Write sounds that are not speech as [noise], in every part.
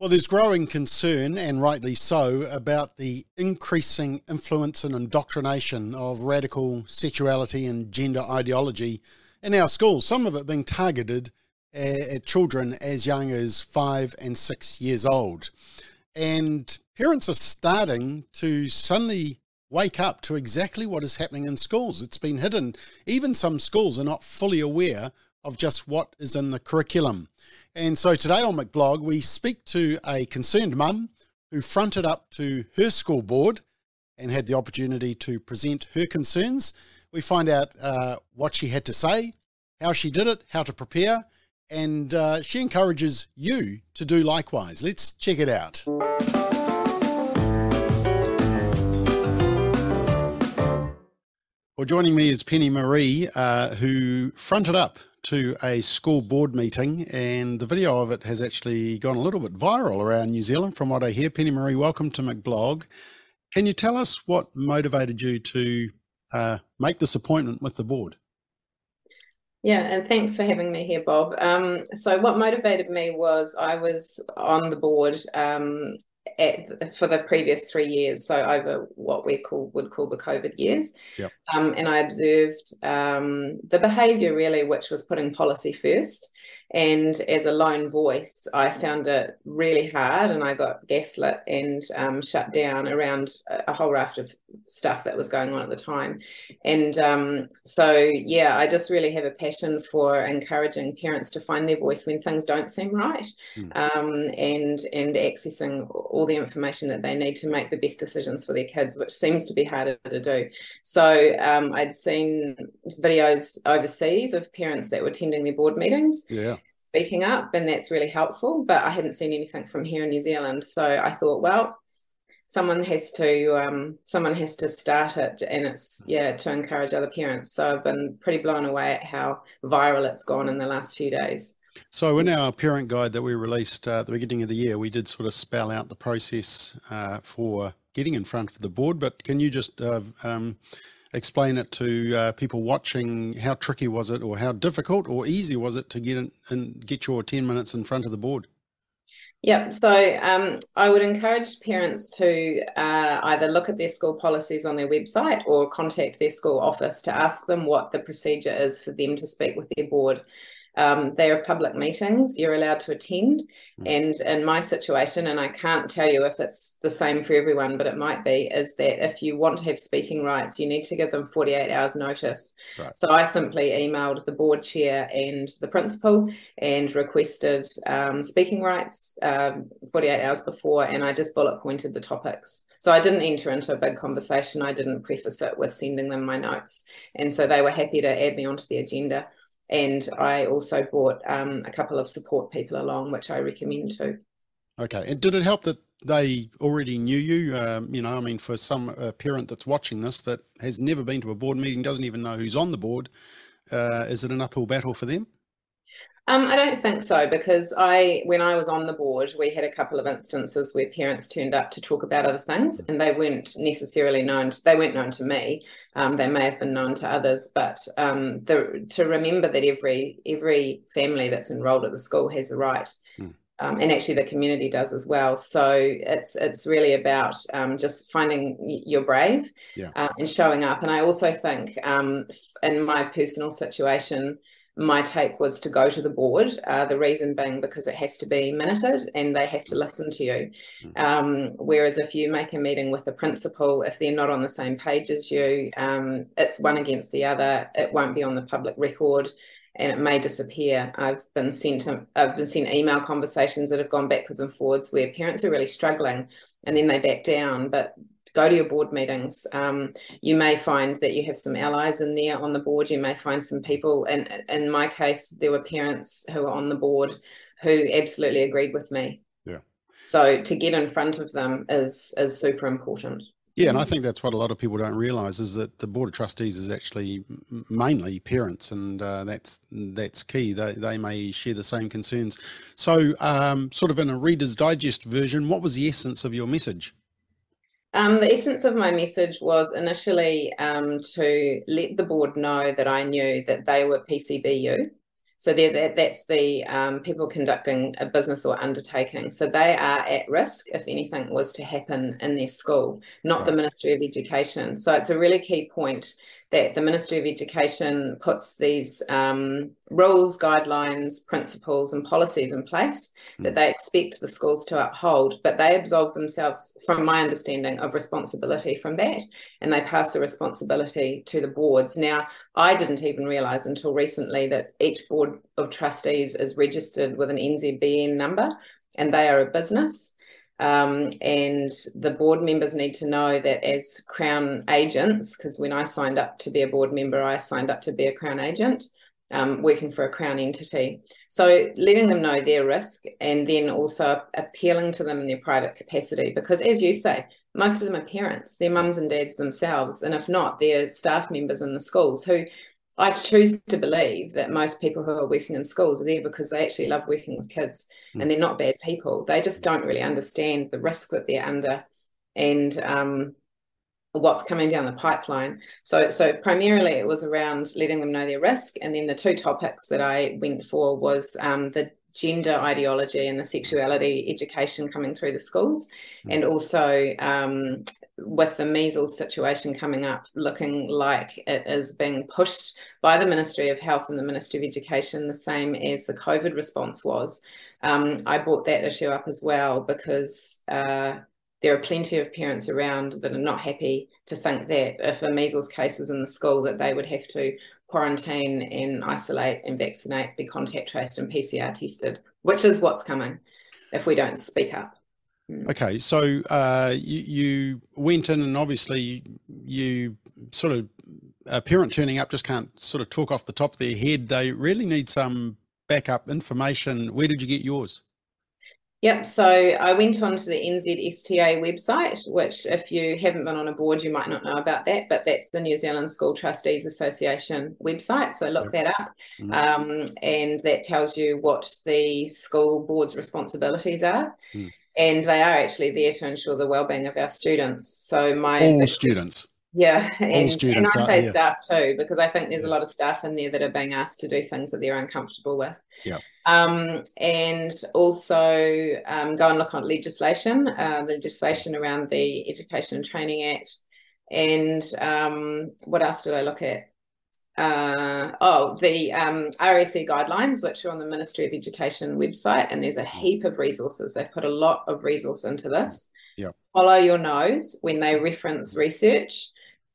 Well, there's growing concern, and rightly so, about the increasing influence and indoctrination of radical sexuality and gender ideology in our schools, some of it being targeted at children as young as five and six years old. And parents are starting to suddenly wake up to exactly what is happening in schools. It's been hidden. Even some schools are not fully aware of just what is in the curriculum. And so today on McBlog, we speak to a concerned mum who fronted up to her school board and had the opportunity to present her concerns. We find out uh, what she had to say, how she did it, how to prepare, and uh, she encourages you to do likewise. Let's check it out. Well, joining me is Penny Marie, uh, who fronted up to a school board meeting, and the video of it has actually gone a little bit viral around New Zealand, from what I hear. Penny Marie, welcome to McBlog. Can you tell us what motivated you to uh, make this appointment with the board? Yeah, and thanks for having me here, Bob. Um, so, what motivated me was I was on the board um, at, for the previous three years, so over what we call would call the COVID years. Yep. Um, and I observed um, the behaviour really, which was putting policy first. And as a lone voice, I found it really hard and I got gaslit and um, shut down around a whole raft of stuff that was going on at the time. And um, so, yeah, I just really have a passion for encouraging parents to find their voice when things don't seem right mm. um, and, and accessing all the information that they need to make the best decisions for their kids, which seems to be harder to do. So um, I'd seen videos overseas of parents that were attending their board meetings. Yeah speaking up, and that's really helpful. But I hadn't seen anything from here in New Zealand, so I thought, well, someone has to um, someone has to start it, and it's yeah to encourage other parents. So I've been pretty blown away at how viral it's gone in the last few days. So in our parent guide that we released uh, at the beginning of the year, we did sort of spell out the process uh, for getting in front of the board. But can you just uh, um, explain it to uh, people watching how tricky was it or how difficult or easy was it to get in and get your 10 minutes in front of the board Yep. So um, I would encourage parents to uh, either look at their school policies on their website or contact their school office to ask them what the procedure is for them to speak with their board. Um, they are public meetings, you're allowed to attend. Mm. And in my situation, and I can't tell you if it's the same for everyone, but it might be, is that if you want to have speaking rights, you need to give them 48 hours notice. Right. So I simply emailed the board chair and the principal and requested um, speaking rights um, 48 hours before, and I just bullet pointed the topics. So I didn't enter into a big conversation. I didn't preface it with sending them my notes. And so they were happy to add me onto the agenda. And I also brought um, a couple of support people along, which I recommend too. Okay. And did it help that they already knew you? Um, you know, I mean, for some uh, parent that's watching this that has never been to a board meeting, doesn't even know who's on the board, uh, is it an uphill battle for them? Um, I don't think so because I, when I was on the board, we had a couple of instances where parents turned up to talk about other things, and they weren't necessarily known. To, they weren't known to me. Um, they may have been known to others, but um, the, to remember that every every family that's enrolled at the school has the right, mm. and actually the community does as well. So it's it's really about um, just finding you're brave yeah. uh, and showing up. And I also think um, in my personal situation my take was to go to the board. Uh, the reason being because it has to be minuted and they have to listen to you. Mm-hmm. Um, whereas if you make a meeting with the principal, if they're not on the same page as you, um, it's one against the other. It won't be on the public record and it may disappear. I've been sent I've been sent email conversations that have gone backwards and forwards where parents are really struggling and then they back down. But go to your board meetings. Um, you may find that you have some allies in there on the board. You may find some people, and in my case, there were parents who were on the board who absolutely agreed with me. Yeah. So to get in front of them is is super important. Yeah, and I think that's what a lot of people don't realise is that the board of trustees is actually mainly parents, and uh, that's that's key. They they may share the same concerns. So, um, sort of in a Reader's Digest version, what was the essence of your message? Um, the essence of my message was initially um, to let the board know that I knew that they were PCBU. So that, that's the um, people conducting a business or undertaking. So they are at risk if anything was to happen in their school, not right. the Ministry of Education. So it's a really key point that the Ministry of Education puts these um, rules, guidelines, principles, and policies in place mm. that they expect the schools to uphold, but they absolve themselves, from my understanding, of responsibility from that, and they pass the responsibility to the boards. Now, I didn't even realise until recently that each board of trustees is registered with an NZBN number, and they are a business. Um, and the board members need to know that as Crown agents, because when I signed up to be a board member, I signed up to be a Crown agent, um, working for a Crown entity. So letting them know their risk and then also appealing to them in their private capacity, because as you say, most of them are parents, they're mums and dads themselves. And if not, they're staff members in the schools who I choose to believe that most people who are working in schools are there because they actually love working with kids mm. and they're not bad people. They just don't really understand the risk that they're under and um, what's coming down the pipeline. So, so primarily it was around letting them know their risk. And then the two topics that I went for was um, the gender ideology and the sexuality education coming through the schools, mm. and also um, with the measles situation coming up, looking like it is being pushed by the Ministry of Health and the Ministry of Education, the same as the COVID response was. Um, I brought that issue up as well because uh, there are plenty of parents around that are not happy to think that if a measles case was in the school, that they would have to quarantine and isolate and vaccinate, be contact traced and PCR tested, which is what's coming if we don't speak up. Mm. Okay, so uh, you, you, went in and obviously you sort of a parent turning up just can't sort of talk off the top of their head. They really need some backup information. Where did you get yours? Yep. So I went on to the NZSTA website, which, if you haven't been on a board, you might not know about that, but that's the New Zealand School Trustees Association website. So look yep. that up. Mm-hmm. Um, and that tells you what the school board's responsibilities are. Mm. And they are actually there to ensure the well-being of our students. So my all students. Yeah, and, students and I say staff too, because I think there's a lot of staff in there that are being asked to do things that they're uncomfortable with. Yeah. Um, and also um, go and look on legislation, uh, legislation around the Education and Training Act. And um, what else did I look at? Uh, oh, the um, RSE guidelines, which are on the Ministry of Education website, and there's a heap of resources. They've put a lot of resource into this. Yeah. Follow your nose when they reference research.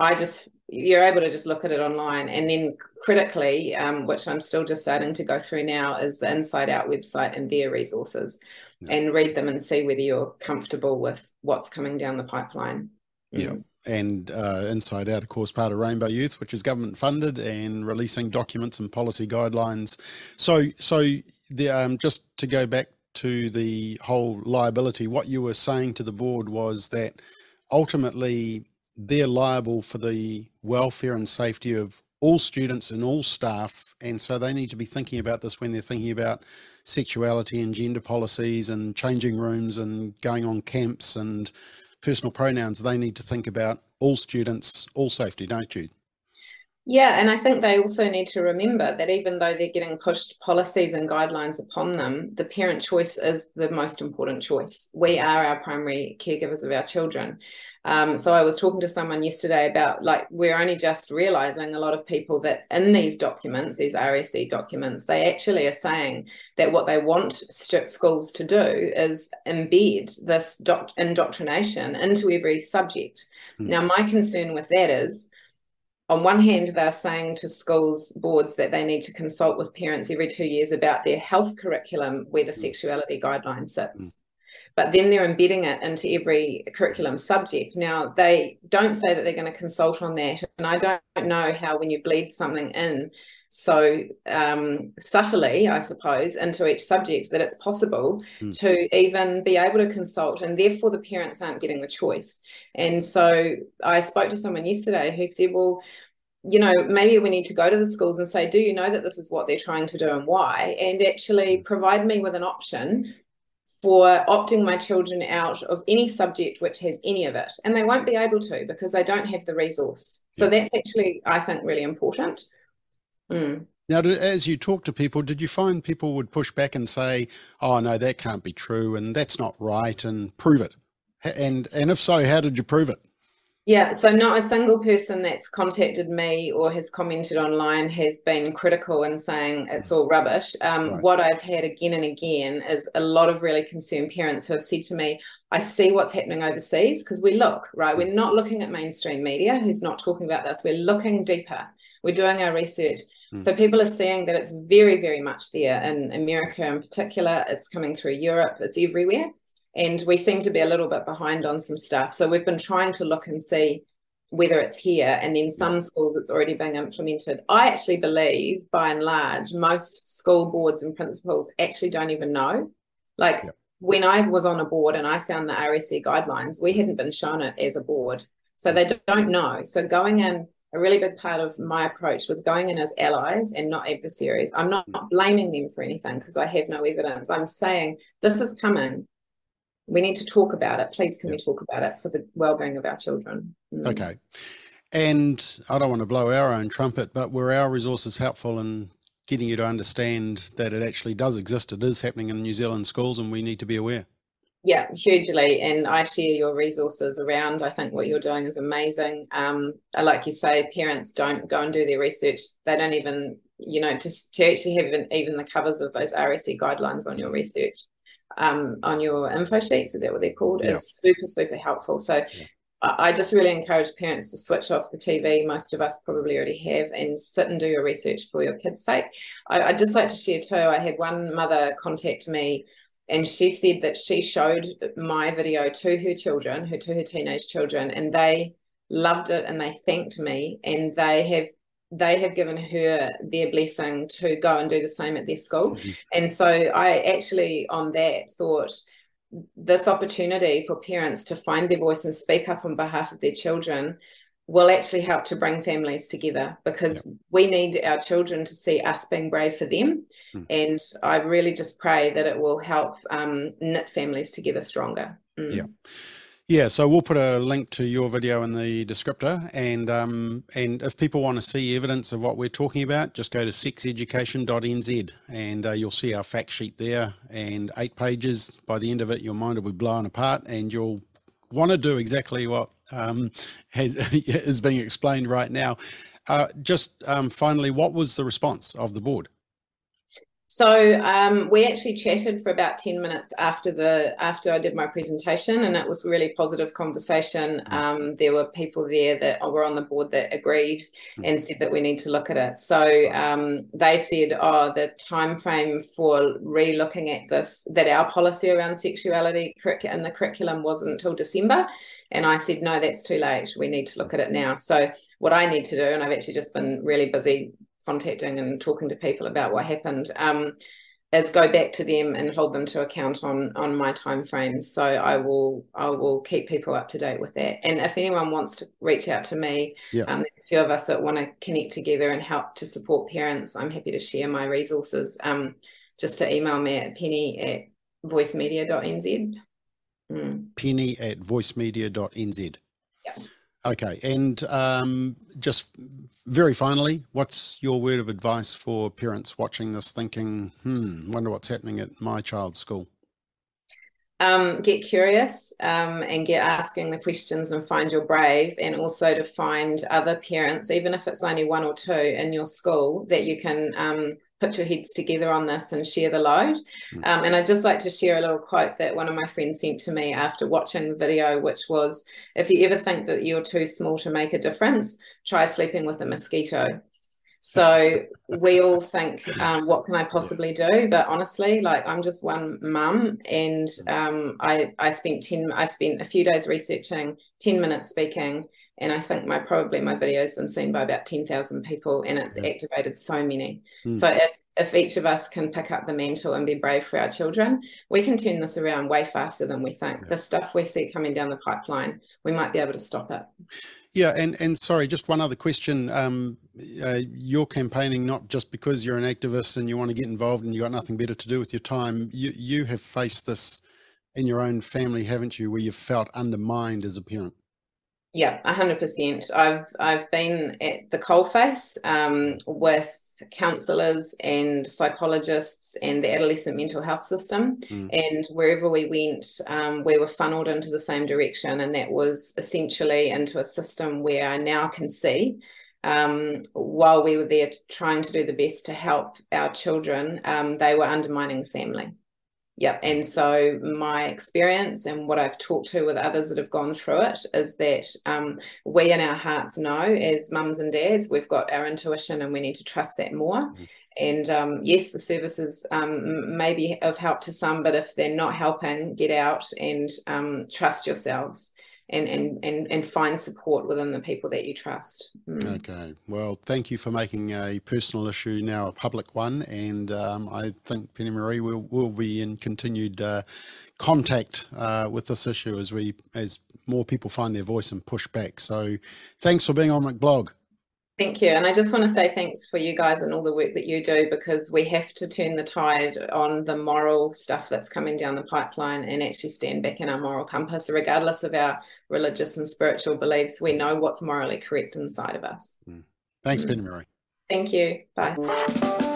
I just you're able to just look at it online and then critically um, which i'm still just starting to go through now is the inside out website and their resources yeah. and read them and see whether you're comfortable with what's coming down the pipeline yeah mm. and uh, inside out of course part of rainbow youth which is government funded and releasing documents and policy guidelines so so the um, just to go back to the whole liability what you were saying to the board was that ultimately they're liable for the welfare and safety of all students and all staff. And so they need to be thinking about this when they're thinking about sexuality and gender policies and changing rooms and going on camps and personal pronouns. They need to think about all students, all safety, don't you? Yeah, and I think they also need to remember that even though they're getting pushed policies and guidelines upon them, the parent choice is the most important choice. We are our primary caregivers of our children. Um, so I was talking to someone yesterday about like we're only just realizing a lot of people that in these documents, these RSE documents, they actually are saying that what they want schools to do is embed this doc- indoctrination into every subject. Mm. Now, my concern with that is on one hand, they're saying to schools boards that they need to consult with parents every two years about their health curriculum where the mm. sexuality guideline sits. Mm. But then they're embedding it into every curriculum subject. Now, they don't say that they're going to consult on that. And I don't know how, when you bleed something in so um, subtly, I suppose, into each subject that it's possible mm. to even be able to consult, and therefore the parents aren't getting the choice. And so I spoke to someone yesterday who said, Well, you know, maybe we need to go to the schools and say, Do you know that this is what they're trying to do and why? And actually hmm. provide me with an option for opting my children out of any subject which has any of it. And they won't be able to because they don't have the resource. So that's actually, I think, really important. Mm. Now, as you talk to people, did you find people would push back and say, "Oh no, that can't be true, and that's not right," and prove it? And and if so, how did you prove it? Yeah, so not a single person that's contacted me or has commented online has been critical and saying it's all rubbish. Um, right. What I've had again and again is a lot of really concerned parents who have said to me, I see what's happening overseas because we look, right? We're not looking at mainstream media who's not talking about this. We're looking deeper. We're doing our research. Mm. So people are seeing that it's very, very much there in America in particular. It's coming through Europe, it's everywhere and we seem to be a little bit behind on some stuff. So we've been trying to look and see whether it's here, and then some schools it's already being implemented. I actually believe, by and large, most school boards and principals actually don't even know. Like when I was on a board and I found the RSE guidelines, we hadn't been shown it as a board, so they don't know. So going in a really big part of my approach was going in as allies and not adversaries. I'm not, not blaming them for anything because I have no evidence. I'm saying this is coming we need to talk about it. Please, can we talk about it for the well-being of our children? Mm. Okay. And I don't want to blow our own trumpet, but were our resources helpful in getting you to understand that it actually does exist? It is happening in New Zealand schools, and we need to be aware. Yeah, hugely. And I share your resources around. I think what you're doing is amazing. Um, like you say, parents don't go and do their research. They don't even, you know, to, to actually have even, even the covers of those RSE guidelines on your research um, on your info sheets, is that what they're called, yeah. is super, super helpful. So yeah. I just really encourage parents to switch off the TV. Most of us probably already have, and sit and do your research for your kids' sake. I, would just like to share too. I had one mother contact me, and she said that she showed my video to her children, her to her teenage children, and they loved it and they thanked me, and they have they have given her their blessing to go and do the same at their school. Mm-hmm. And so I actually, on that, thought this opportunity for parents to find their voice and speak up on behalf of their children will actually help to bring families together because yep. we need our children to see us being brave for them. Mm. And I really just pray that it will help um, knit families together stronger. Mm. Yeah. Yeah, so we'll put a link to your video in the descriptor, and um, and if people want to see evidence of what we're talking about, just go to sexeducation.nz, and uh, you'll see our fact sheet there, and eight pages. By the end of it, your mind will be blown apart, and you'll want to do exactly what um, has, [laughs] is being explained right now. Uh, just um, finally, what was the response of the board? So um, we actually chatted for about ten minutes after the after I did my presentation, and it was a really positive conversation. Mm. Um, there were people there that were on the board that agreed mm. and said that we need to look at it. So um, they said, "Oh, the time frame for re-looking at this that our policy around sexuality in the curriculum wasn't until December." And I said, no, that's too late. We need to look at it now. So, what I need to do, and I've actually just been really busy contacting and talking to people about what happened um, is go back to them and hold them to account on on my time frames so i will i will keep people up to date with that and if anyone wants to reach out to me yeah. um, there's a few of us that want to connect together and help to support parents i'm happy to share my resources um, just to email me at penny at voicemedia.nz mm. penny at voicemedia.nz Okay, and um, just very finally, what's your word of advice for parents watching this thinking, hmm, wonder what's happening at my child's school? Um, get curious um, and get asking the questions and find your brave, and also to find other parents, even if it's only one or two in your school, that you can um, put your heads together on this and share the load. Hmm. Um, and I'd just like to share a little quote that one of my friends sent to me after watching the video, which was if you ever think that you're too small to make a difference, try sleeping with a mosquito. So we all think, um, what can I possibly do? But honestly, like I'm just one mum, and um, I I spent ten I spent a few days researching, ten minutes speaking, and I think my probably my video has been seen by about ten thousand people, and it's yeah. activated so many. Mm. So if if each of us can pick up the mantle and be brave for our children, we can turn this around way faster than we think. Yeah. The stuff we see coming down the pipeline, we might be able to stop it. Yeah, and and sorry, just one other question. Um, uh, you're campaigning not just because you're an activist and you want to get involved and you got nothing better to do with your time. You you have faced this in your own family, haven't you, where you've felt undermined as a parent? Yeah, hundred percent. I've I've been at the coalface um, with counsellors and psychologists and the adolescent mental health system. Mm. And wherever we went, um, we were funneled into the same direction. And that was essentially into a system where I now can see. Um, while we were there trying to do the best to help our children, um, they were undermining the family. Yep. And so my experience and what I've talked to with others that have gone through it is that um, we in our hearts know as mums and dads, we've got our intuition and we need to trust that more. Mm-hmm. And um, yes, the services um, may be of help to some, but if they're not helping, get out and um, trust yourselves and, and, and, and find support within the people that you trust. Mm. Okay. Well, thank you for making a personal issue now a public one. And um, I think Penny Marie will, will be in continued uh, contact uh, with this issue as we as more people find their voice and push back. So thanks for being on McBlog. Thank you. And I just want to say thanks for you guys and all the work that you do because we have to turn the tide on the moral stuff that's coming down the pipeline and actually stand back in our moral compass, regardless of our religious and spiritual beliefs. We know what's morally correct inside of us. Mm. Thanks, mm. Ben Murray. Thank you. Bye.